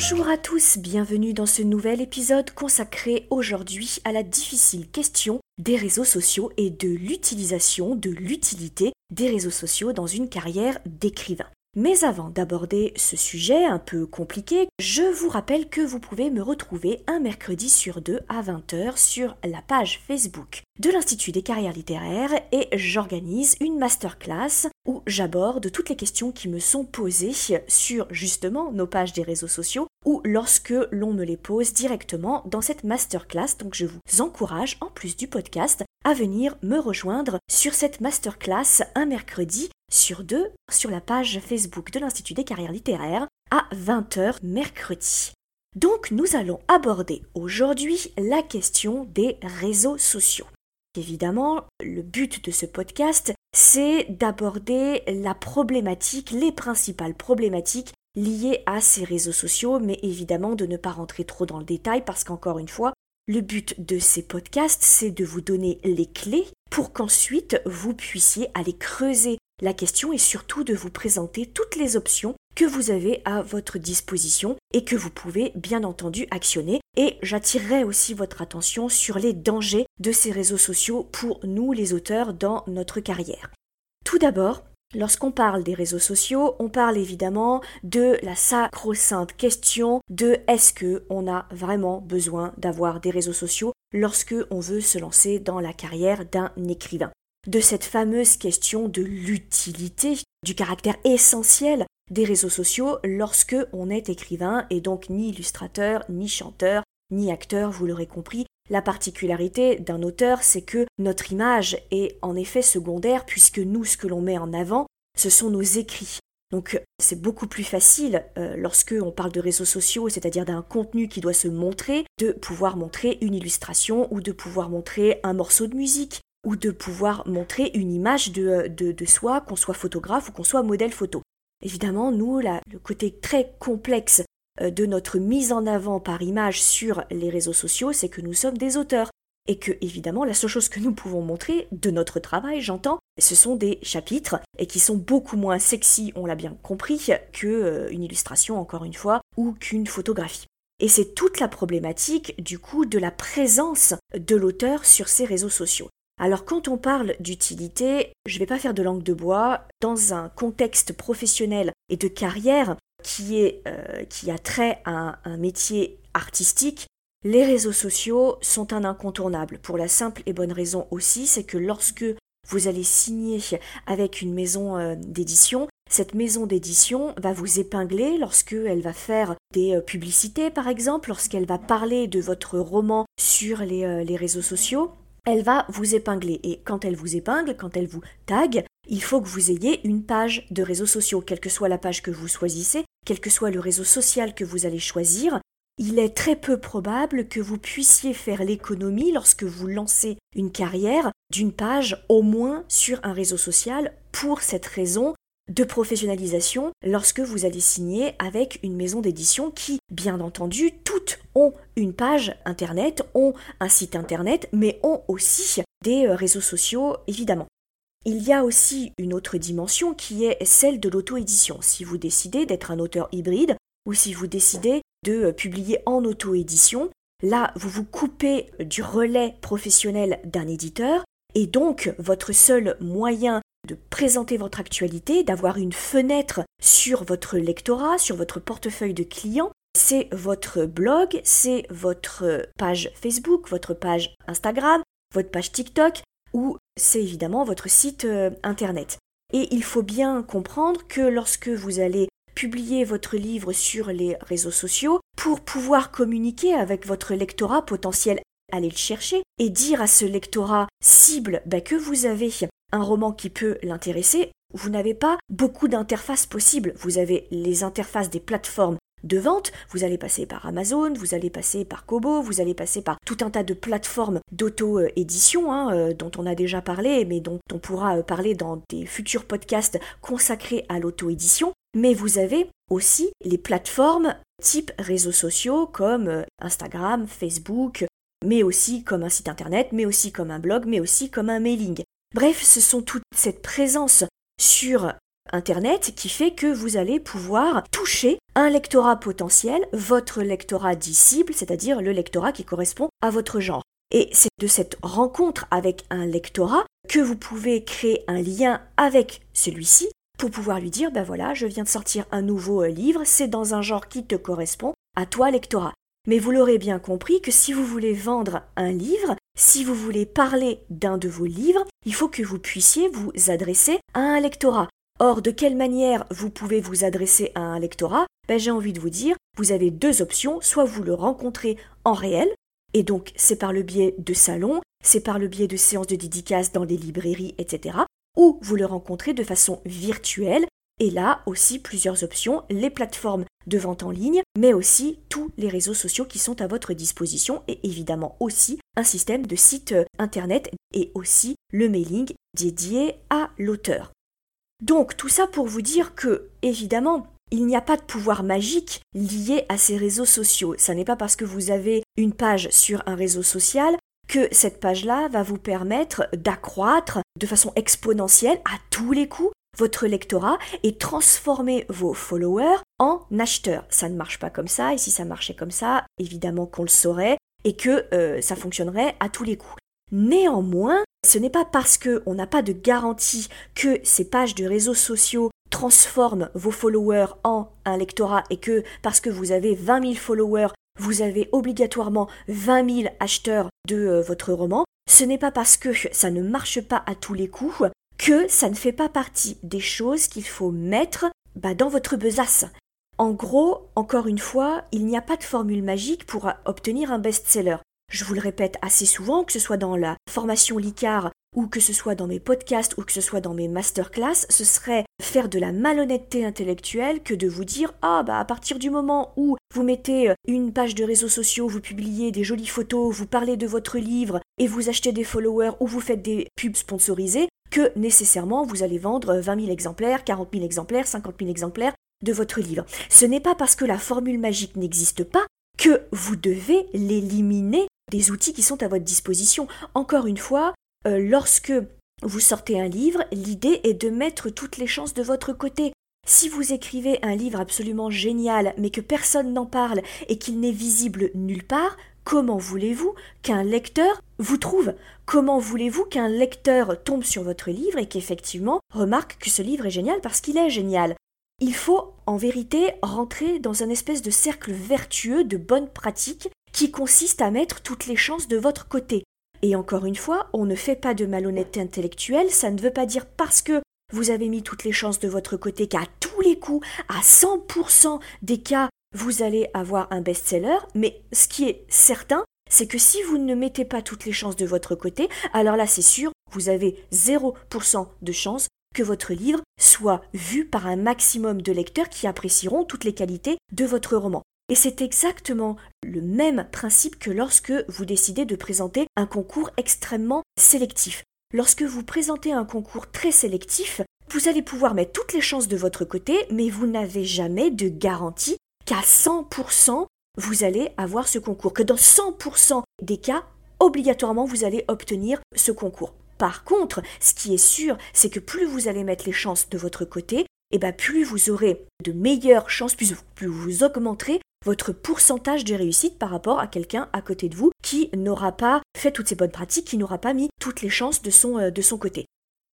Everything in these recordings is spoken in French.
Bonjour à tous, bienvenue dans ce nouvel épisode consacré aujourd'hui à la difficile question des réseaux sociaux et de l'utilisation, de l'utilité des réseaux sociaux dans une carrière d'écrivain. Mais avant d'aborder ce sujet un peu compliqué, je vous rappelle que vous pouvez me retrouver un mercredi sur deux à 20h sur la page Facebook de l'Institut des carrières littéraires et j'organise une masterclass où j'aborde toutes les questions qui me sont posées sur justement nos pages des réseaux sociaux ou lorsque l'on me les pose directement dans cette masterclass. Donc je vous encourage, en plus du podcast, à venir me rejoindre sur cette masterclass un mercredi sur deux sur la page Facebook de l'Institut des carrières littéraires à 20h mercredi. Donc nous allons aborder aujourd'hui la question des réseaux sociaux. Évidemment, le but de ce podcast, c'est d'aborder la problématique, les principales problématiques liées à ces réseaux sociaux, mais évidemment de ne pas rentrer trop dans le détail parce qu'encore une fois, le but de ces podcasts, c'est de vous donner les clés pour qu'ensuite vous puissiez aller creuser la question est surtout de vous présenter toutes les options que vous avez à votre disposition et que vous pouvez bien entendu actionner. Et j'attirerai aussi votre attention sur les dangers de ces réseaux sociaux pour nous les auteurs dans notre carrière. Tout d'abord, Lorsqu'on parle des réseaux sociaux, on parle évidemment de la sacro-sainte question de est-ce que on a vraiment besoin d'avoir des réseaux sociaux lorsque on veut se lancer dans la carrière d'un écrivain? De cette fameuse question de l'utilité, du caractère essentiel des réseaux sociaux lorsque on est écrivain et donc ni illustrateur, ni chanteur, ni acteur, vous l'aurez compris. La particularité d'un auteur, c'est que notre image est en effet secondaire puisque nous, ce que l'on met en avant, ce sont nos écrits. Donc c'est beaucoup plus facile euh, lorsque on parle de réseaux sociaux, c'est-à-dire d'un contenu qui doit se montrer, de pouvoir montrer une illustration ou de pouvoir montrer un morceau de musique ou de pouvoir montrer une image de, de, soi, qu'on soit photographe ou qu'on soit modèle photo. Évidemment, nous, le côté très complexe euh, de notre mise en avant par image sur les réseaux sociaux, c'est que nous sommes des auteurs. Et que, évidemment, la seule chose que nous pouvons montrer de notre travail, j'entends, ce sont des chapitres, et qui sont beaucoup moins sexy, on l'a bien compris, qu'une euh, illustration, encore une fois, ou qu'une photographie. Et c'est toute la problématique, du coup, de la présence de l'auteur sur ces réseaux sociaux. Alors quand on parle d'utilité, je ne vais pas faire de langue de bois, dans un contexte professionnel et de carrière euh, qui a trait à un, métier artistique, les réseaux sociaux sont un incontournable, pour la simple et bonne raison aussi, c'est que lorsque vous allez signer avec une maison euh, d'édition, cette maison d'édition va vous épingler lorsqu'elle va faire des euh, publicités par exemple, lorsqu'elle va parler de votre roman sur les réseaux sociaux elle va vous épingler. Et quand elle vous épingle, quand elle vous tag, il faut que vous ayez une page de réseaux sociaux, quelle que soit la page que vous choisissez, quel que soit le réseau social que vous allez choisir. Il est très peu probable que vous puissiez faire l'économie lorsque vous lancez une carrière d'une page au moins sur un réseau social. Pour cette raison, de professionnalisation lorsque vous allez signer avec une maison d'édition qui, bien entendu, toutes ont une page internet, ont un site internet, mais ont aussi des euh, réseaux sociaux, évidemment. Il y a aussi une autre dimension qui est celle de l'auto-édition. Si vous décidez d'être un auteur hybride ou si vous décidez de euh, publier en auto-édition, là, vous vous coupez du relais professionnel d'un éditeur et donc votre seul moyen de présenter votre actualité, d'avoir une fenêtre sur votre lectorat, sur votre portefeuille de clients. C'est votre blog, c'est votre page Facebook, votre page Instagram, votre page TikTok ou c'est évidemment votre site euh, internet. Et il faut bien comprendre que lorsque vous allez publier votre livre sur les réseaux sociaux, pour pouvoir communiquer avec votre lectorat potentiel, allez le chercher et dire à ce lectorat cible bah, que vous avez un roman qui peut l'intéresser, vous n'avez pas beaucoup d'interfaces possibles. Vous avez les interfaces des plateformes de vente. Vous allez passer par Amazon, vous allez passer par Kobo, vous allez passer par tout un tas de plateformes d'auto-édition hein, euh, dont on a déjà parlé, mais dont on pourra euh, parler dans des futurs podcasts consacrés à l'auto-édition. Mais vous avez aussi les plateformes type réseaux sociaux comme euh, Instagram, Facebook, mais aussi comme un site internet, mais aussi comme un blog, mais aussi comme un mailing. Bref, ce sont toute cette présence sur Internet qui fait que vous allez pouvoir toucher un lectorat potentiel, votre lectorat dit cible, c'est-à-dire le lectorat qui correspond à votre genre. Et c'est de cette rencontre avec un lectorat que vous pouvez créer un lien avec celui-ci pour pouvoir lui dire, ben voilà, je viens de sortir un nouveau euh, livre, c'est dans un genre qui te correspond, à toi lectorat. Mais vous l'aurez bien compris que si vous voulez vendre un livre, si vous voulez parler d'un de vos livres, il faut que vous puissiez vous adresser à un lectorat. Or, de quelle manière vous pouvez vous adresser à un lectorat? Ben, J'ai envie de vous dire, vous avez deux options, soit vous le rencontrez en réel, et donc c'est par le biais de salons, c'est par le biais de séances de dédicaces dans des librairies, etc., ou vous le rencontrez de façon virtuelle, et là aussi plusieurs options, les plateformes de vente en ligne, mais aussi tous les réseaux sociaux qui sont à votre disposition, et évidemment aussi un système de site euh, internet et aussi le mailing dédié à l'auteur. Donc tout ça pour vous dire que, évidemment, il n'y a pas de pouvoir magique lié à ces réseaux sociaux. Ça n'est pas parce que vous avez une page sur un réseau social que cette page-là va vous permettre d'accroître de façon exponentielle à tous les coups votre lectorat et transformer vos followers en acheteurs. Ça ne marche pas comme ça, et si ça marchait comme ça, évidemment qu'on le saurait et que euh, ça fonctionnerait à tous les coups. Néanmoins, ce n'est pas parce qu'on n'a pas de garantie que ces pages de réseaux sociaux transforment vos followers en un lectorat et que parce que vous avez 20 000 followers, vous avez obligatoirement 20 000 acheteurs de euh, votre roman. Ce n'est pas parce que ça ne marche pas à tous les coups que ça ne fait pas partie des choses qu'il faut mettre bah, dans votre besace. En gros, encore une fois, il n'y a pas de formule magique pour obtenir un best-seller. Je vous le répète assez souvent, que ce soit dans la formation LICAR ou que ce soit dans mes podcasts ou que ce soit dans mes masterclass, ce serait faire de la malhonnêteté intellectuelle que de vous dire ah bah à partir du moment où vous mettez une page de réseaux sociaux, vous publiez des jolies photos, vous parlez de votre livre et vous achetez des followers ou vous faites des pubs sponsorisées, que nécessairement vous allez vendre 20 000 exemplaires, 40 000 exemplaires, 50 000 exemplaires de votre livre. Ce n'est pas parce que la formule magique n'existe pas que vous devez l'éliminer des outils qui sont à votre disposition. Encore une fois, euh, lorsque vous sortez un livre, l'idée est de mettre toutes les chances de votre côté. Si vous écrivez un livre absolument génial, mais que personne n'en parle et qu'il n'est visible nulle part, comment voulez-vous qu'un lecteur vous trouve? Comment voulez-vous qu'un lecteur tombe sur votre livre et qu'effectivement remarque que ce livre est génial parce qu'il est génial? Il faut en vérité rentrer dans un espèce de cercle vertueux de bonnes pratiques qui consiste à mettre toutes les chances de votre côté. Et encore une fois, on ne fait pas de malhonnêteté intellectuelle, ça ne veut pas dire parce que vous avez mis toutes les chances de votre côté qu'à tous les coups, à 100% des cas, vous allez avoir un best-seller, mais ce qui est certain, c'est que si vous ne mettez pas toutes les chances de votre côté, alors là c'est sûr, vous avez 0% de chance que votre livre soit vu par un maximum de lecteurs qui apprécieront toutes les qualités de votre roman. Et c'est exactement le même principe que lorsque vous décidez de présenter un concours extrêmement sélectif. Lorsque vous présentez un concours très sélectif, vous allez pouvoir mettre toutes les chances de votre côté, mais vous n'avez jamais de garantie qu'à 100% vous allez avoir ce concours, que dans 100% des cas, obligatoirement vous allez obtenir ce concours. Par contre, ce qui est sûr, c'est que plus vous allez mettre les chances de votre côté, et eh bien plus vous aurez de meilleures chances, plus, plus vous augmenterez votre pourcentage de réussite par rapport à quelqu'un à côté de vous qui n'aura pas fait toutes ces bonnes pratiques, qui n'aura pas mis toutes les chances de son, euh, de son côté.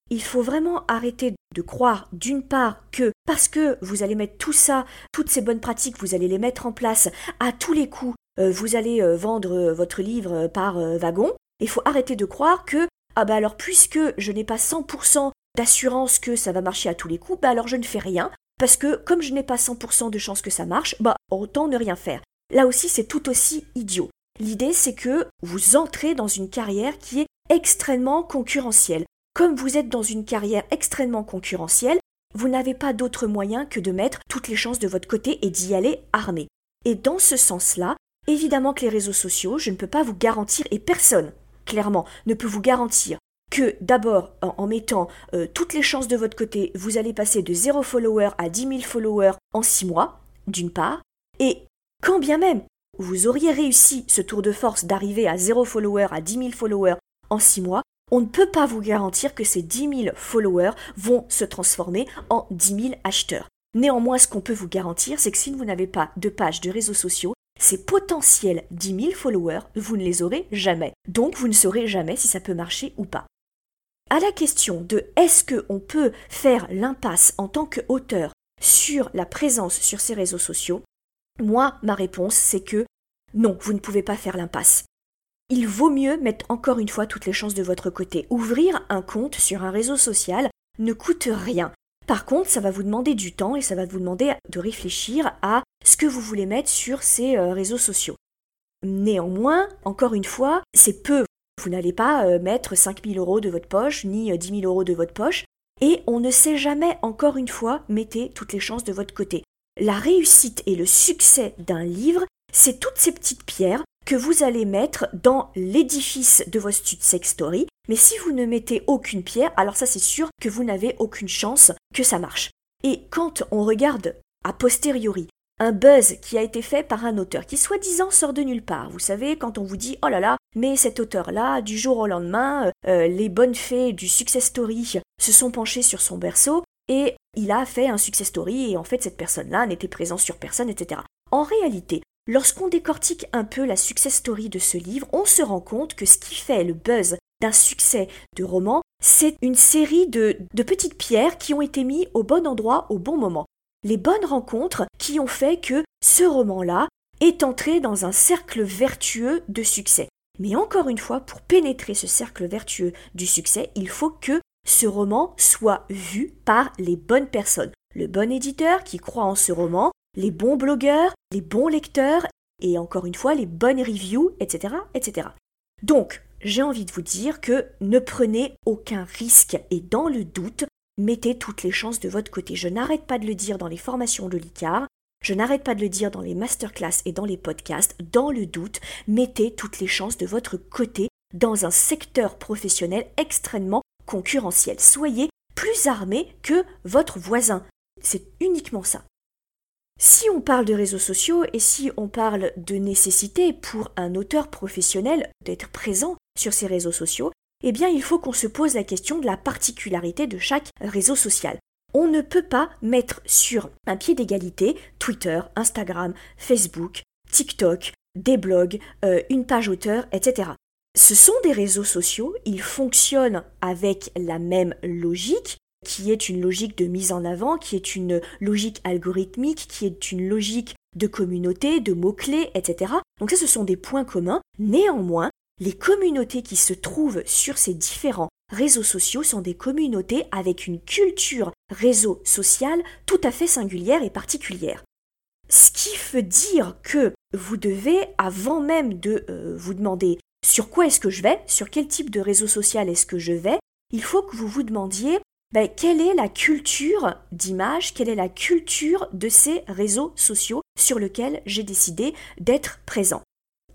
Il faut vraiment arrêter de croire d'une part que parce que vous allez mettre tout ça, toutes ces bonnes pratiques, vous allez les mettre en place à tous les coups, euh, vous allez euh, vendre votre livre par wagon. Il faut arrêter de croire que ah bah alors puisque je n'ai pas 100% d'assurance que ça va marcher à tous les coups, bah alors je ne fais rien, parce que comme je n'ai pas 100% de chance que ça marche, bah autant ne rien faire. Là aussi, c'est tout aussi idiot. L'idée, c'est que vous entrez dans une carrière qui est extrêmement concurrentielle. Comme vous êtes dans une carrière extrêmement concurrentielle, vous n'avez pas d'autre moyen que de mettre toutes les chances de votre côté et d'y aller armé. Et dans ce sens-là, évidemment que les réseaux sociaux, je ne peux pas vous garantir, et personne, clairement, ne peut vous garantir que d'abord, en, mettant euh, toutes les chances de votre côté, vous allez passer de 0 follower à 10 000 followers en 6 mois, d'une part, et quand bien même vous auriez réussi ce tour de force d'arriver à 0 follower à 10 000 followers en 6 mois, on ne peut pas vous garantir que ces 10 000 followers vont se transformer en 10 000 acheteurs. Néanmoins, ce qu'on peut vous garantir, c'est que si vous n'avez pas de page de réseaux sociaux, ces potentiels 10 000 followers, vous ne les aurez jamais. Donc, vous ne saurez jamais si ça peut marcher ou pas. À la question de est-ce qu'on peut faire l'impasse en tant qu'auteur sur la présence sur ces réseaux sociaux, moi, ma réponse, c'est que non, vous ne pouvez pas faire l'impasse. Il vaut mieux mettre encore une fois toutes les chances de votre côté. Ouvrir un compte sur un réseau social ne coûte rien. Par contre, ça va vous demander du temps et ça va vous demander de réfléchir à ce que vous voulez mettre sur ces euh, réseaux sociaux. Néanmoins, encore une fois, c'est peu. Vous n'allez pas euh, mettre 5000 euros de votre poche, ni 10 euh, 000 euros de votre poche, et on ne sait jamais, encore une fois, mettez toutes les chances de votre côté. La réussite et le succès d'un livre, c'est toutes ces petites pierres que vous allez mettre dans l'édifice de votre success story. Mais si vous ne mettez aucune pierre, alors ça c'est sûr que vous n'avez aucune chance que ça marche. Et quand on regarde a posteriori un buzz qui a été fait par un auteur qui soi-disant sort de nulle part. Vous savez, quand on vous dit oh là là, mais cet auteur-là, du jour au lendemain, euh, les bonnes fées du success story se sont penchées sur son berceau et il a fait un success story et en fait cette personne-là n'était présente sur personne, etc. En réalité, lorsqu'on décortique un peu la success story de ce livre, on se rend compte que ce qui fait le buzz d'un succès de roman, c'est une série de, de petites pierres qui ont été mises au bon endroit au bon moment. Les bonnes rencontres qui ont fait que ce roman-là est entré dans un cercle vertueux de succès. Mais encore une fois, pour pénétrer ce cercle vertueux du succès, il faut que ce roman soit vu par les bonnes personnes. Le bon éditeur qui croit en ce roman, les bons blogueurs, les bons lecteurs, et encore une fois, les bonnes reviews, etc. etc. Donc, j'ai envie de vous dire que ne prenez aucun risque et dans le doute, mettez toutes les chances de votre côté. Je n'arrête pas de le dire dans les formations de l'ICAR, je n'arrête pas de le dire dans les masterclass et dans les podcasts, dans le doute, mettez toutes les chances de votre côté dans un secteur professionnel extrêmement concurrentiel. Soyez plus armé que votre voisin. C'est uniquement ça. Si on parle de réseaux sociaux et si on parle de nécessité pour un auteur professionnel d'être présent sur ces réseaux sociaux, eh bien il faut qu'on se pose la question de la particularité de chaque réseau social. On ne peut pas mettre sur un pied d'égalité Twitter, Instagram, Facebook, TikTok, des blogs, euh, une page auteur, etc. Ce sont des réseaux sociaux, ils fonctionnent avec la même logique, qui est une logique de mise en avant, qui est une logique algorithmique, qui est une logique de communauté, de mots-clés, etc. Donc ça, ce sont des points communs. Néanmoins, les communautés qui se trouvent sur ces différents réseaux sociaux sont des communautés avec une culture réseau social tout à fait singulière et particulière. Ce qui veut dire que vous devez, avant même de euh, vous demander sur quoi est-ce que je vais, sur quel type de réseau social est-ce que je vais, il faut que vous vous demandiez ben, quelle est la culture d'image, quelle est la culture de ces réseaux sociaux sur lesquels j'ai décidé d'être présent.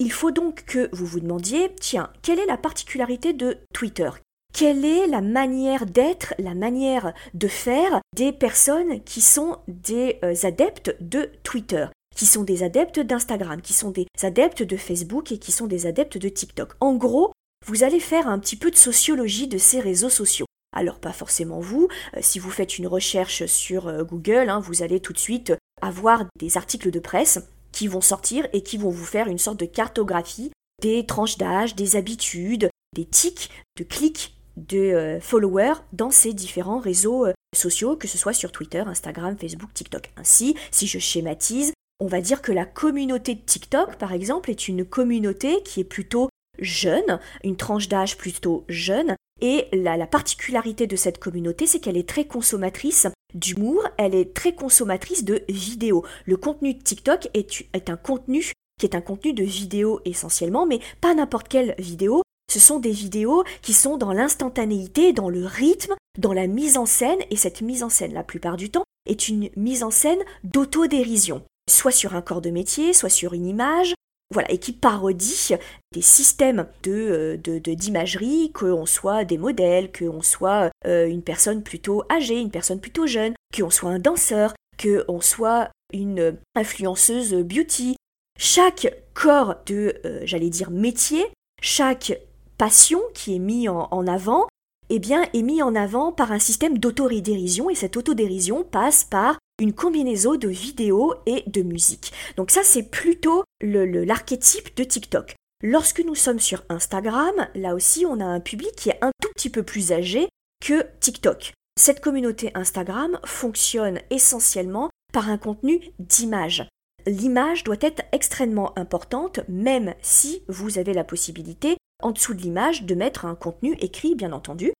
Il faut donc que vous vous demandiez, tiens, quelle est la particularité de Twitter? Quelle est la manière d'être, la manière de faire des personnes qui sont des euh, adeptes de Twitter? Qui sont des adeptes d'Instagram, qui sont des adeptes de Facebook et qui sont des adeptes de TikTok. En gros, vous allez faire un petit peu de sociologie de ces réseaux sociaux. Alors pas forcément vous, euh, si vous faites une recherche sur euh, Google, hein, vous allez tout de suite avoir des articles de presse qui vont sortir et qui vont vous faire une sorte de cartographie des tranches d'âge, des habitudes, des tics, de clics, de euh, followers dans ces différents réseaux sociaux, que ce soit sur Twitter, Instagram, Facebook, TikTok. Ainsi, si je schématise, on va dire que la communauté de TikTok, par exemple, est une communauté qui est plutôt jeune, une tranche d'âge plutôt jeune, et la, particularité de cette communauté, c'est qu'elle est très consommatrice d'humour, elle est très consommatrice de vidéos. Le contenu de TikTok est, un contenu qui est un contenu de vidéo essentiellement, mais pas n'importe quelle vidéo. Ce sont des vidéos qui sont dans l'instantanéité, dans le rythme, dans la mise en scène, et cette mise en scène, la plupart du temps, est une mise en scène d'autodérision, soit sur un corps de métier, soit sur une image, voilà, et qui parodie des systèmes de, euh, d'imagerie, qu'on soit des modèles, qu'on soit euh, une personne plutôt âgée, une personne plutôt jeune, qu'on soit un danseur, qu'on soit une influenceuse beauty. Chaque corps de, euh, j'allais dire, métier, chaque passion qui est mis en, avant, eh bien, est mis en avant par un système d'autodérision et cette autodérision passe par une combinaison de vidéos et de musique. Donc ça, c'est plutôt l'archétype de TikTok. Lorsque nous sommes sur Instagram, là aussi, on a un public qui est un tout petit peu plus âgé que TikTok. Cette communauté Instagram fonctionne essentiellement par un contenu d'image l'image doit être extrêmement importante, même si vous avez la possibilité, en dessous de l'image, de mettre un contenu écrit, bien entendu.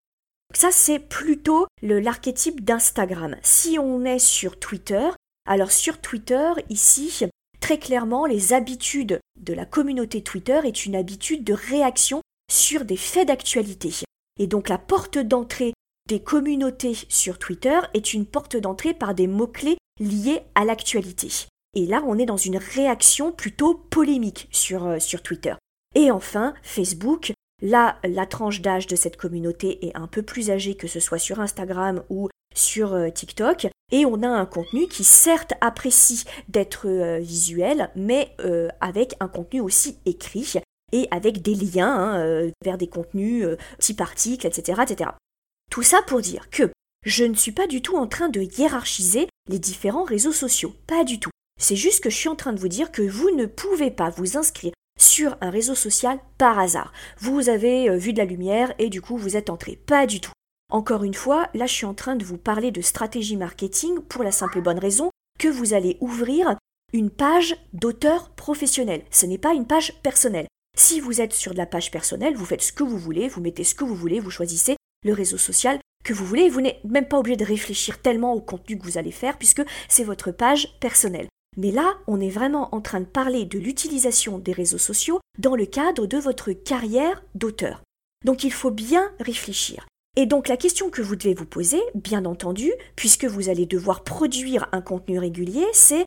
Ça, c'est plutôt l'archétype d'Instagram. Si on est sur Twitter, alors sur Twitter, ici, très clairement, les habitudes de la communauté Twitter est une habitude de réaction sur des faits d'actualité. Et donc la porte d'entrée des communautés sur Twitter est une porte d'entrée par des mots-clés liés à l'actualité. Et là, on est dans une réaction plutôt polémique sur, euh, sur Twitter. Et enfin, Facebook. Là, la tranche d'âge de cette communauté est un peu plus âgée que ce soit sur Instagram ou sur euh, TikTok. Et on a un contenu qui certes apprécie d'être euh, visuel, mais avec un contenu aussi écrit et avec des liens hein, vers des contenus type articles, etc., etc. Tout ça pour dire que je ne suis pas du tout en train de hiérarchiser les différents réseaux sociaux, pas du tout. C'est juste que je suis en train de vous dire que vous ne pouvez pas vous inscrire sur un réseau social par hasard. Vous avez euh, vu de la lumière et du coup vous êtes entré. Pas du tout. Encore une fois, là je suis en train de vous parler de stratégie marketing pour la simple et bonne raison que vous allez ouvrir une page d'auteur professionnel. Ce n'est pas une page personnelle. Si vous êtes sur de la page personnelle, vous faites ce que vous voulez, vous mettez ce que vous voulez, vous choisissez le réseau social que vous voulez, vous n'êtes même pas obligé de réfléchir tellement au contenu que vous allez faire puisque c'est votre page personnelle. Mais là, on est vraiment en train de parler de l'utilisation des réseaux sociaux dans le cadre de votre carrière d'auteur. Donc il faut bien réfléchir. Et donc la question que vous devez vous poser, bien entendu, puisque vous allez devoir produire un contenu régulier, c'est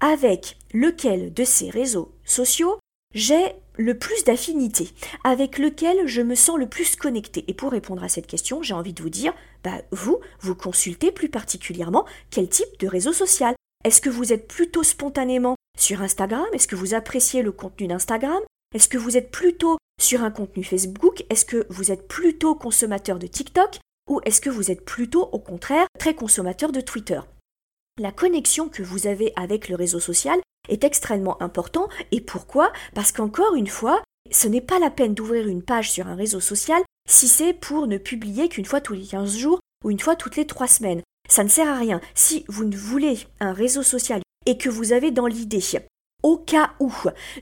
avec lequel de ces réseaux sociaux j'ai le plus d'affinité, avec lequel je me sens le plus connecté. Et pour répondre à cette question, j'ai envie de vous dire, bah, vous, vous consultez plus particulièrement quel type de réseau social. Est-ce que vous êtes plutôt spontanément sur Instagram? Est-ce que vous appréciez le contenu d'Instagram? Est-ce que vous êtes plutôt sur un contenu Facebook? Est-ce que vous êtes plutôt consommateur de TikTok? Ou est-ce que vous êtes plutôt au contraire très consommateur de Twitter? La connexion que vous avez avec le réseau social est extrêmement important. Et pourquoi? Parce qu'encore une fois, ce n'est pas la peine d'ouvrir une page sur un réseau social si c'est pour ne publier qu'une fois tous les 15 jours ou une fois toutes les 3 semaines. Ça ne sert à rien. Si vous ne voulez un réseau social et que vous avez dans l'idée, au cas où,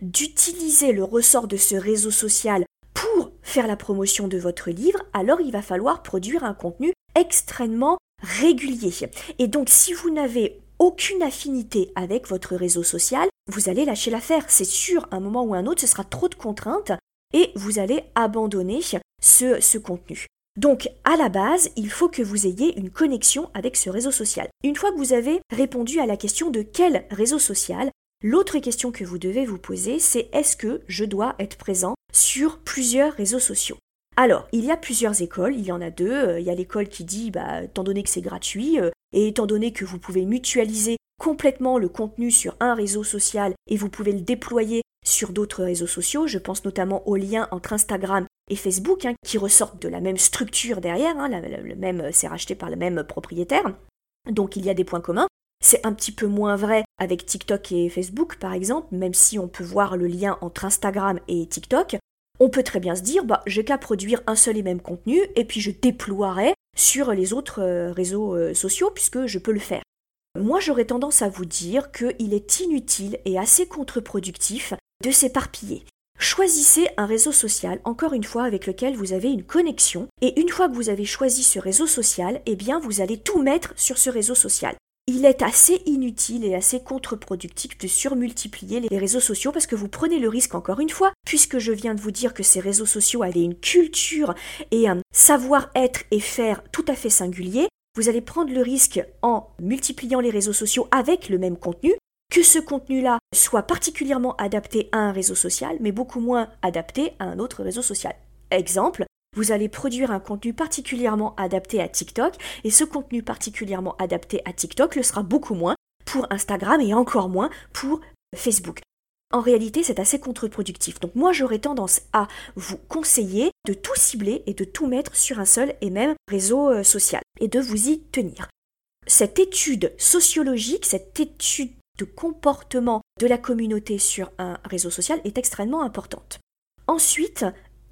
d'utiliser le ressort de ce réseau social pour faire la promotion de votre livre, alors il va falloir produire un contenu extrêmement régulier. Et donc si vous n'avez aucune affinité avec votre réseau social, vous allez lâcher l'affaire. C'est sûr, à un moment ou un autre, ce sera trop de contraintes et vous allez abandonner ce, ce contenu. Donc, à la base, il faut que vous ayez une connexion avec ce réseau social. Une fois que vous avez répondu à la question de quel réseau social, l'autre question que vous devez vous poser, c'est est-ce que je dois être présent sur plusieurs réseaux sociaux? Alors, il y a plusieurs écoles, il y en a deux. Euh, il y a l'école qui dit, bah, étant donné que c'est gratuit, euh, et étant donné que vous pouvez mutualiser complètement le contenu sur un réseau social et vous pouvez le déployer sur d'autres réseaux sociaux, je pense notamment aux liens entre Instagram et Facebook, hein, qui ressortent de la même structure derrière, hein, le même, euh, c'est racheté par le même propriétaire. Donc il y a des points communs. C'est un petit peu moins vrai avec TikTok et Facebook, par exemple, même si on peut voir le lien entre Instagram et TikTok. On peut très bien se dire, bah, j'ai qu'à produire un seul et même contenu, et puis je déploierai sur les autres euh, réseaux euh, sociaux, puisque je peux le faire. Moi, j'aurais tendance à vous dire qu'il est inutile et assez contre-productif de s'éparpiller. Choisissez un réseau social, encore une fois, avec lequel vous avez une connexion. Et une fois que vous avez choisi ce réseau social, eh bien, vous allez tout mettre sur ce réseau social. il est assez inutile et assez contre-productif de surmultiplier les réseaux sociaux parce que vous prenez le risque, encore une fois, puisque je viens de vous dire que ces réseaux sociaux avaient une culture et un savoir-être et faire tout à fait singulier, vous allez prendre le risque en multipliant les réseaux sociaux avec le même contenu que ce contenu-là soit particulièrement adapté à un réseau social, mais beaucoup moins adapté à un autre réseau social. Exemple, vous allez produire un contenu particulièrement adapté à TikTok, et ce contenu particulièrement adapté à TikTok le sera beaucoup moins pour Instagram et encore moins pour Facebook. En réalité, c'est assez contre-productif. Donc moi, j'aurais tendance à vous conseiller de tout cibler et de tout mettre sur un seul et même réseau euh, social et de vous y tenir. Cette étude sociologique, cette étude de comportement de la communauté sur un réseau social est extrêmement importante. Ensuite,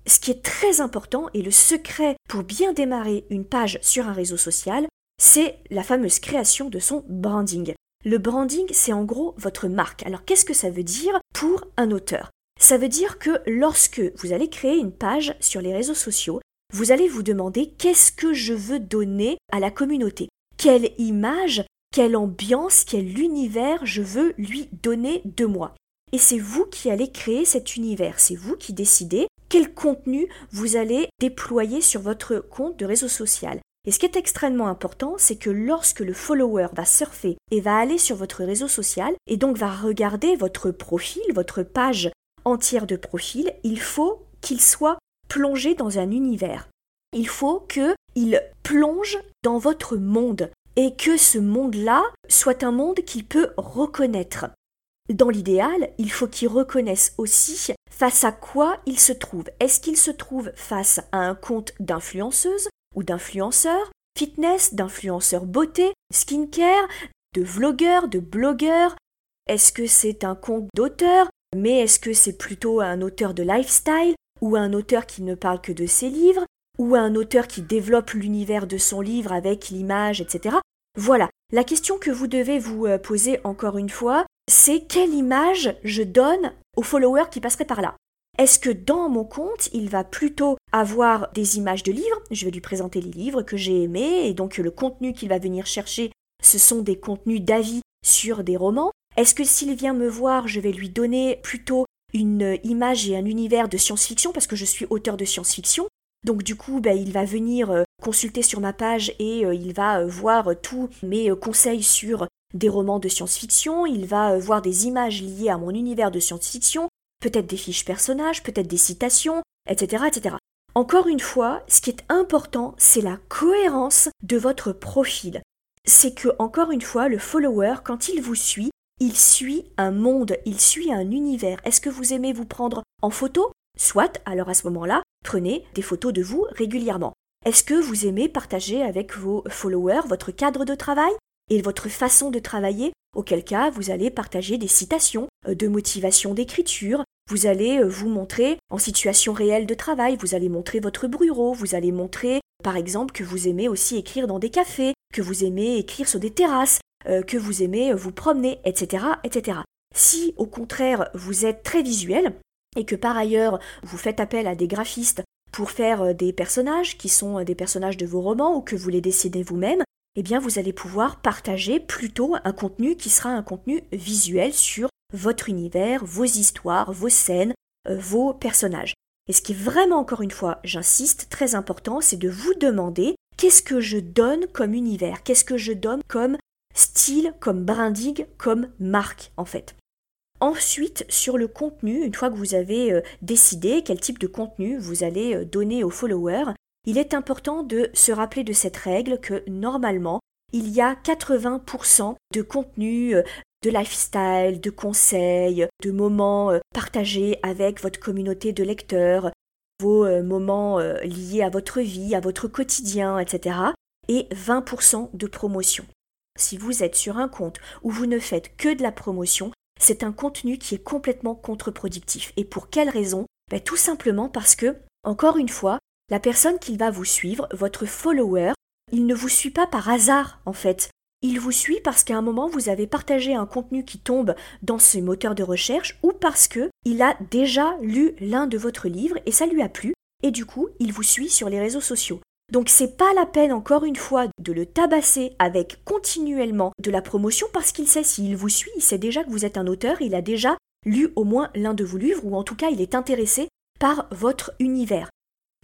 ce qui est très important et le secret pour bien démarrer une page sur un réseau social, c'est la fameuse création de son branding. Le branding, c'est en gros votre marque. Alors qu'est-ce que ça veut dire pour un auteur? Ça veut dire que lorsque vous allez créer une page sur les réseaux sociaux, vous allez vous demander qu'est-ce que je veux donner à la communauté? Quelle image, quelle ambiance, quel univers je veux lui donner de moi et c'est vous qui allez créer cet univers, c'est vous qui décidez quel contenu vous allez déployer sur votre compte de réseau social. Et ce qui est extrêmement important, c'est que lorsque le follower va surfer et va aller sur votre réseau social et donc va regarder votre profil, votre page entière de profil, il faut qu'il soit plongé dans un univers. Il faut qu'il plonge dans votre monde et que ce monde-là soit un monde qu'il peut reconnaître. Dans l'idéal, il faut qu'il reconnaisse aussi face à quoi il se trouve. Est-ce qu'il se trouve face à un compte d'influenceuse ou d'influenceur, fitness, d'influenceur beauté, skincare, de vlogueur, de blogueur? Est-ce que c'est un compte d'auteur Mais est-ce que c'est plutôt un auteur de lifestyle ou un auteur qui ne parle que de ses livres? Ou un auteur qui développe l'univers de son livre avec l'image, etc. Voilà, la question que vous devez vous euh, poser encore une fois, c'est quelle image je donne aux followers qui passeraient par là? Est-ce que dans mon compte, il va plutôt avoir des images de livres? Je vais lui présenter les livres que j'ai aimés et donc le contenu qu'il va venir chercher, ce sont des contenus d'avis sur des romans. Est-ce que s'il vient me voir, je vais lui donner plutôt une image et un univers de science-fiction parce que je suis auteur de science-fiction? Donc du coup, ben, il va venir euh, consulter sur ma page et euh, il va euh, voir tous mes conseils sur des romans de science-fiction, il va voir des images liées à mon univers de science-fiction, peut-être des fiches personnages, peut-être des citations, etc., etc. Encore une fois, ce qui est important, c'est la cohérence de votre profil. C'est que, encore une fois, le follower, quand il vous suit, il suit un monde, il suit un univers. Est-ce que vous aimez vous prendre en photo? Soit, alors à ce moment-là, prenez des photos de vous régulièrement. Est-ce que vous aimez partager avec vos followers votre cadre de travail et votre façon de travailler? Auquel cas vous allez partager des citations euh, de motivation d'écriture, vous allez euh, vous montrer en situation réelle de travail, vous allez montrer votre bureau, vous allez montrer par exemple que vous aimez aussi écrire dans des cafés, que vous aimez écrire sur des terrasses, euh, que vous aimez vous promener, etc., etc. Si au contraire vous êtes très visuel et que par ailleurs vous faites appel à des graphistes pour faire des personnages qui sont des personnages de vos romans ou que vous les dessinez vous-même, eh bien vous allez pouvoir partager plutôt un contenu qui sera un contenu visuel sur votre univers, vos histoires, vos scènes, euh, vos personnages. Et ce qui est vraiment, encore une fois, j'insiste, très important, c'est de vous demander qu'est-ce que je donne comme univers, qu'est-ce que je donne comme style, comme branding, comme marque, en fait. Ensuite, sur le contenu, une fois que vous avez euh, décidé quel type de contenu vous allez euh, donner aux followers, il est important de se rappeler de cette règle que normalement, il y a 80% de contenu euh, de lifestyle, de conseils, de moments partagés avec votre communauté de lecteurs, vos moments liés à votre vie, à votre quotidien, etc. et 20% de promotion. Si vous êtes sur un compte où vous ne faites que de la promotion, c'est un contenu qui est complètement contre-productif. Et pour quelle raison? Ben, Tout simplement parce que, encore une fois, la personne qui va vous suivre, votre follower, il ne vous suit pas par hasard en fait. Il vous suit parce qu'à un moment vous avez partagé un contenu qui tombe dans ce moteur de recherche ou parce que il a déjà lu l'un de votre livres et ça lui a plu et du coup il vous suit sur les réseaux sociaux. Donc c'est pas la peine encore une fois de le tabasser avec continuellement de la promotion parce qu'il sait s'il vous suit, il sait déjà que vous êtes un auteur, il a déjà lu au moins l'un de vos livres ou en tout cas il est intéressé par votre univers.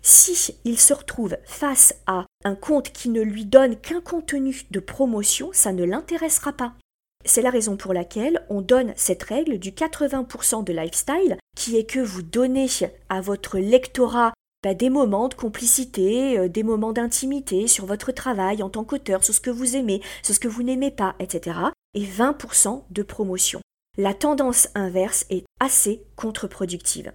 Si il se retrouve face à un compte qui ne lui donne qu'un contenu de promotion, ça ne l'intéressera pas. C'est la raison pour laquelle on donne cette règle du 80% de lifestyle, qui est que vous donnez à votre lectorat bah, des moments de complicité, euh, des moments d'intimité sur votre travail en tant qu'auteur, sur ce que vous aimez, sur ce que vous n'aimez pas, etc. Et 20% de promotion. La tendance inverse est assez contre-productive.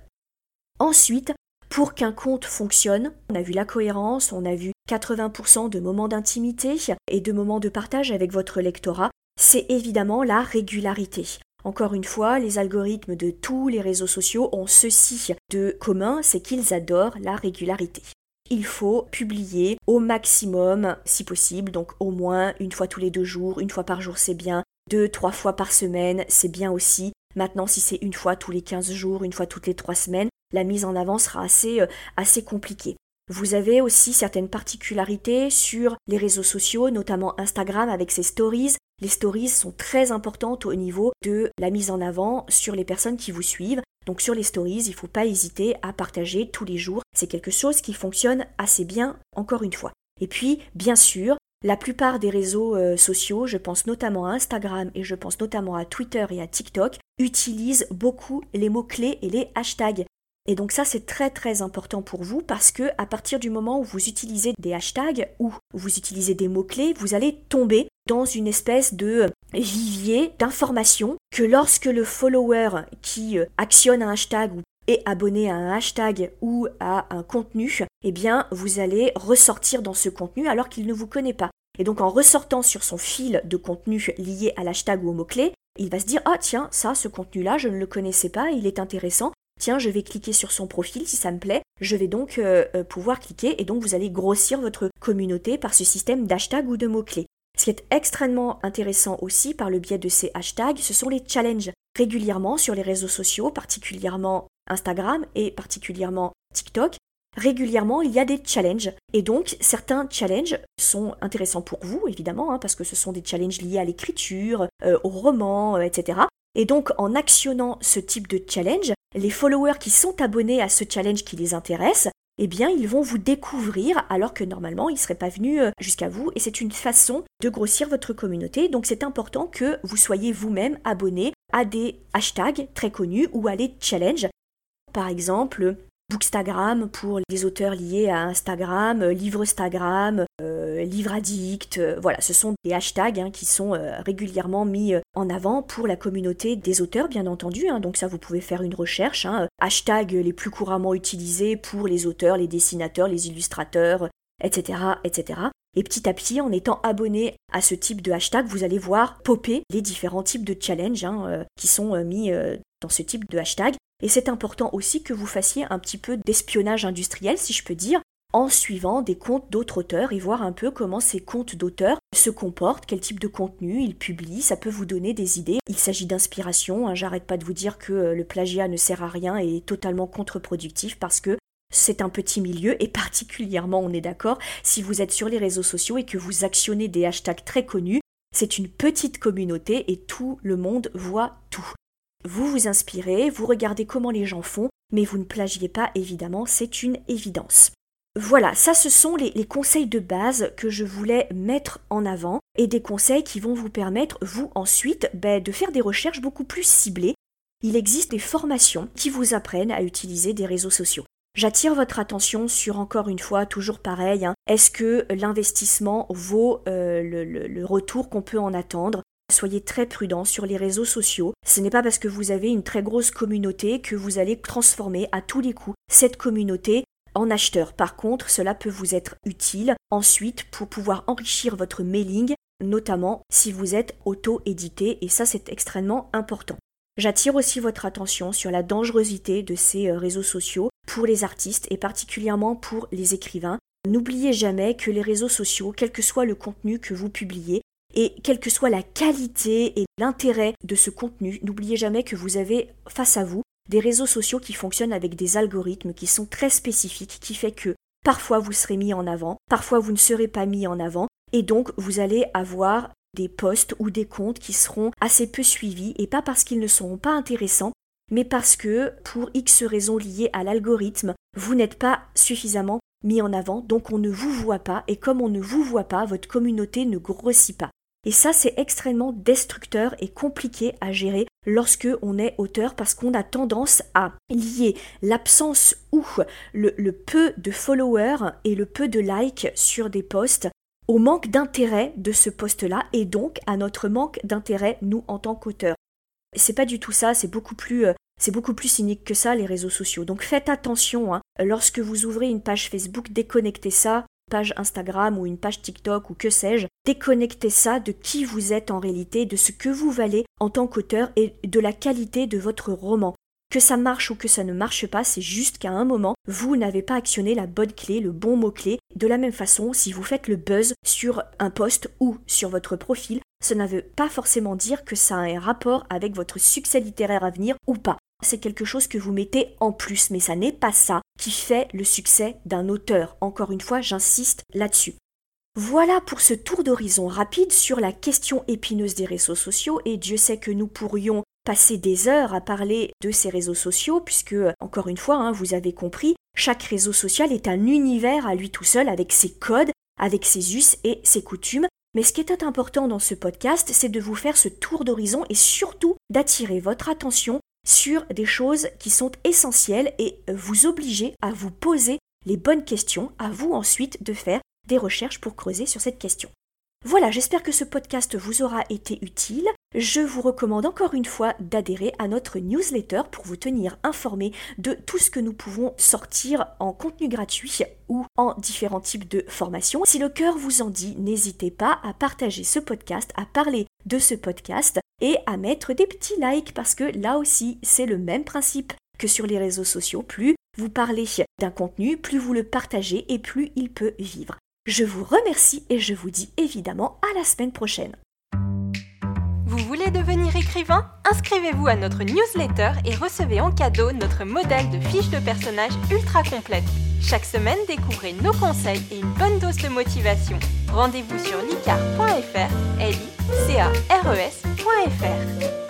Ensuite, pour qu'un compte fonctionne, on a vu la cohérence, on a vu 80% de moments d'intimité et de moments de partage avec votre lectorat, c'est évidemment la régularité. Encore une fois, les algorithmes de tous les réseaux sociaux ont ceci de commun, c'est qu'ils adorent la régularité. Il faut publier au maximum, si possible, donc au moins une fois tous les deux jours, une fois par jour c'est bien, deux, trois fois par semaine c'est bien aussi. Maintenant, si c'est une fois tous les 15 jours, une fois toutes les trois semaines, la mise en avant sera assez, euh, assez compliquée. Vous avez aussi certaines particularités sur les réseaux sociaux, notamment Instagram avec ses stories. Les stories sont très importantes au niveau de la mise en avant sur les personnes qui vous suivent. Donc sur les stories, il ne faut pas hésiter à partager tous les jours. C'est quelque chose qui fonctionne assez bien, encore une fois. Et puis, bien sûr, la plupart des réseaux euh, sociaux, je pense notamment à Instagram et je pense notamment à Twitter et à TikTok, utilisent beaucoup les mots-clés et les hashtags. Et donc ça c'est très très important pour vous parce que à partir du moment où vous utilisez des hashtags ou vous utilisez des mots-clés, vous allez tomber dans une espèce de vivier d'informations que lorsque le follower qui euh, actionne un hashtag ou est abonné à un hashtag ou à un contenu, eh bien vous allez ressortir dans ce contenu alors qu'il ne vous connaît pas. Et donc en ressortant sur son fil de contenu lié à l'hashtag ou au mot-clé, il va se dire Ah tiens, ça, ce contenu-là, je ne le connaissais pas, il est intéressant, tiens, je vais cliquer sur son profil si ça me plaît, je vais donc euh, euh, pouvoir cliquer et donc vous allez grossir votre communauté par ce système d'hashtag ou de mots-clés. Ce qui est extrêmement intéressant aussi par le biais de ces hashtags, ce sont les challenges. Régulièrement sur les réseaux sociaux, particulièrement Instagram et particulièrement TikTok, régulièrement il y a des challenges. Et donc certains challenges sont intéressants pour vous, évidemment, hein, parce que ce sont des challenges liés à l'écriture, euh, au roman, etc. Et donc en actionnant ce type de challenge, les followers qui sont abonnés à ce challenge qui les intéresse, eh bien ils vont vous découvrir alors que normalement ils ne seraient pas venus euh, jusqu'à vous et c'est une façon de grossir votre communauté. Donc c'est important que vous soyez vous-même abonné à des hashtags très connus ou à des challenges. Par exemple, Bookstagram pour les auteurs liés à Instagram, euh, Livre-Stagram, euh, Livre Addict, euh, voilà, ce sont des hashtags hein, qui sont régulièrement mis en avant pour la communauté des auteurs, bien entendu. Hein. donc ça, vous pouvez faire une recherche. Hein, hashtags les plus couramment utilisés pour les auteurs, les dessinateurs, les illustrateurs, etc., etc. Et petit à petit, en étant abonné à ce type de hashtag, vous allez voir popper les différents types de challenges qui sont mis dans ce type de hashtag. Et c'est important aussi que vous fassiez un petit peu d'espionnage industriel, si je peux dire, en suivant des comptes d'autres auteurs et voir un peu comment ces comptes d'auteurs se comportent, quel type de contenu ils publient, ça peut vous donner des idées. Il s'agit d'inspiration, hein. j'arrête pas de vous dire que euh, le plagiat ne sert à rien et est totalement contre-productif parce que c'est un petit milieu et particulièrement, on est d'accord, si vous êtes sur les réseaux sociaux et que vous actionnez des hashtags très connus, c'est une petite communauté et tout le monde voit tout. Vous vous inspirez, vous regardez comment les gens font, mais vous ne plagiez pas évidemment, c'est une évidence. Voilà, ça ce sont les, conseils de base que je voulais mettre en avant et des conseils qui vont vous permettre, vous ensuite, ben, de faire des recherches beaucoup plus ciblées. Il existe des formations qui vous apprennent à utiliser des réseaux sociaux. J'attire votre attention sur encore une fois, toujours pareil, hein, est-ce que l'investissement vaut euh, le retour qu'on peut en attendre? Soyez très prudent sur les réseaux sociaux. Ce n'est pas parce que vous avez une très grosse communauté que vous allez transformer à tous les coups cette communauté en acheteur. Par contre, cela peut vous être utile ensuite pour pouvoir enrichir votre mailing, notamment si vous êtes auto-édité, et ça c'est extrêmement important. J'attire aussi votre attention sur la dangerosité de ces euh, réseaux sociaux pour les artistes et particulièrement pour les écrivains. N'oubliez jamais que les réseaux sociaux, quel que soit le contenu que vous publiez, et quelle que soit la qualité et l'intérêt de ce contenu, n'oubliez jamais que vous avez face à vous des réseaux sociaux qui fonctionnent avec des algorithmes qui sont très spécifiques, qui fait que Parfois vous serez mis en avant, parfois vous ne serez pas mis en avant, et donc vous allez avoir des posts ou des comptes qui seront assez peu suivis, et pas parce qu'ils ne seront pas intéressants, mais parce que, pour X raisons liées à l'algorithme, vous n'êtes pas suffisamment mis en avant, donc on ne vous voit pas, et comme on ne vous voit pas, votre communauté ne grossit pas. Et ça, c'est extrêmement destructeur et compliqué à gérer lorsque on est auteur parce qu'on a tendance à lier l'absence ou le, peu de followers et le peu de likes sur des posts au manque d'intérêt de ce post-là et donc à notre manque d'intérêt nous en tant qu'auteurs. C'est pas du tout ça, c'est beaucoup plus euh, c'est beaucoup plus cynique que ça les réseaux sociaux. Donc faites attention hein. lorsque vous ouvrez une page Facebook, déconnectez ça, page Instagram ou une page TikTok ou que sais-je, déconnectez ça de qui vous êtes en réalité, de ce que vous valez en tant qu'auteur et de la qualité de votre roman. Que ça marche ou que ça ne marche pas, c'est juste qu'à un moment, vous n'avez pas actionné la bonne clé, le bon mot-clé. De la même façon, si vous faites le buzz sur un post ou sur votre profil, ça ne veut pas forcément dire que ça a un rapport avec votre succès littéraire à venir ou pas. C'est quelque chose que vous mettez en plus, mais ça n'est pas ça qui fait le succès d'un auteur. Encore une fois, j'insiste là-dessus. Voilà pour ce tour d'horizon rapide sur la question épineuse des réseaux sociaux et Dieu sait que nous pourrions passer des heures à parler de ces réseaux sociaux, puisque, encore une fois, hein, vous avez compris, chaque réseau social est un univers à lui tout seul, avec ses codes, avec ses us et ses coutumes. Mais ce qui est important dans ce podcast, c'est de vous faire ce tour d'horizon et surtout d'attirer votre attention sur des choses qui sont essentielles et vous obliger à vous poser les bonnes questions, à vous ensuite de faire des recherches pour creuser sur cette question. Voilà, j'espère que ce podcast vous aura été utile. Je vous recommande encore une fois d'adhérer à notre newsletter pour vous tenir informé de tout ce que nous pouvons sortir en contenu gratuit ou en différents types de formations. Si le cœur vous en dit, n'hésitez pas à partager ce podcast, à parler de ce podcast et à mettre des petits likes parce que là aussi c'est le même principe que sur les réseaux sociaux. Plus vous parlez d'un contenu, plus vous le partagez et plus il peut vivre. Je vous remercie et je vous dis évidemment à la semaine prochaine. Vous voulez devenir écrivain? Inscrivez-vous à notre newsletter et recevez en cadeau notre modèle de fiche de personnage ultra complète. Chaque semaine, découvrez nos conseils et une bonne dose de motivation. Rendez-vous sur licar.fr, l e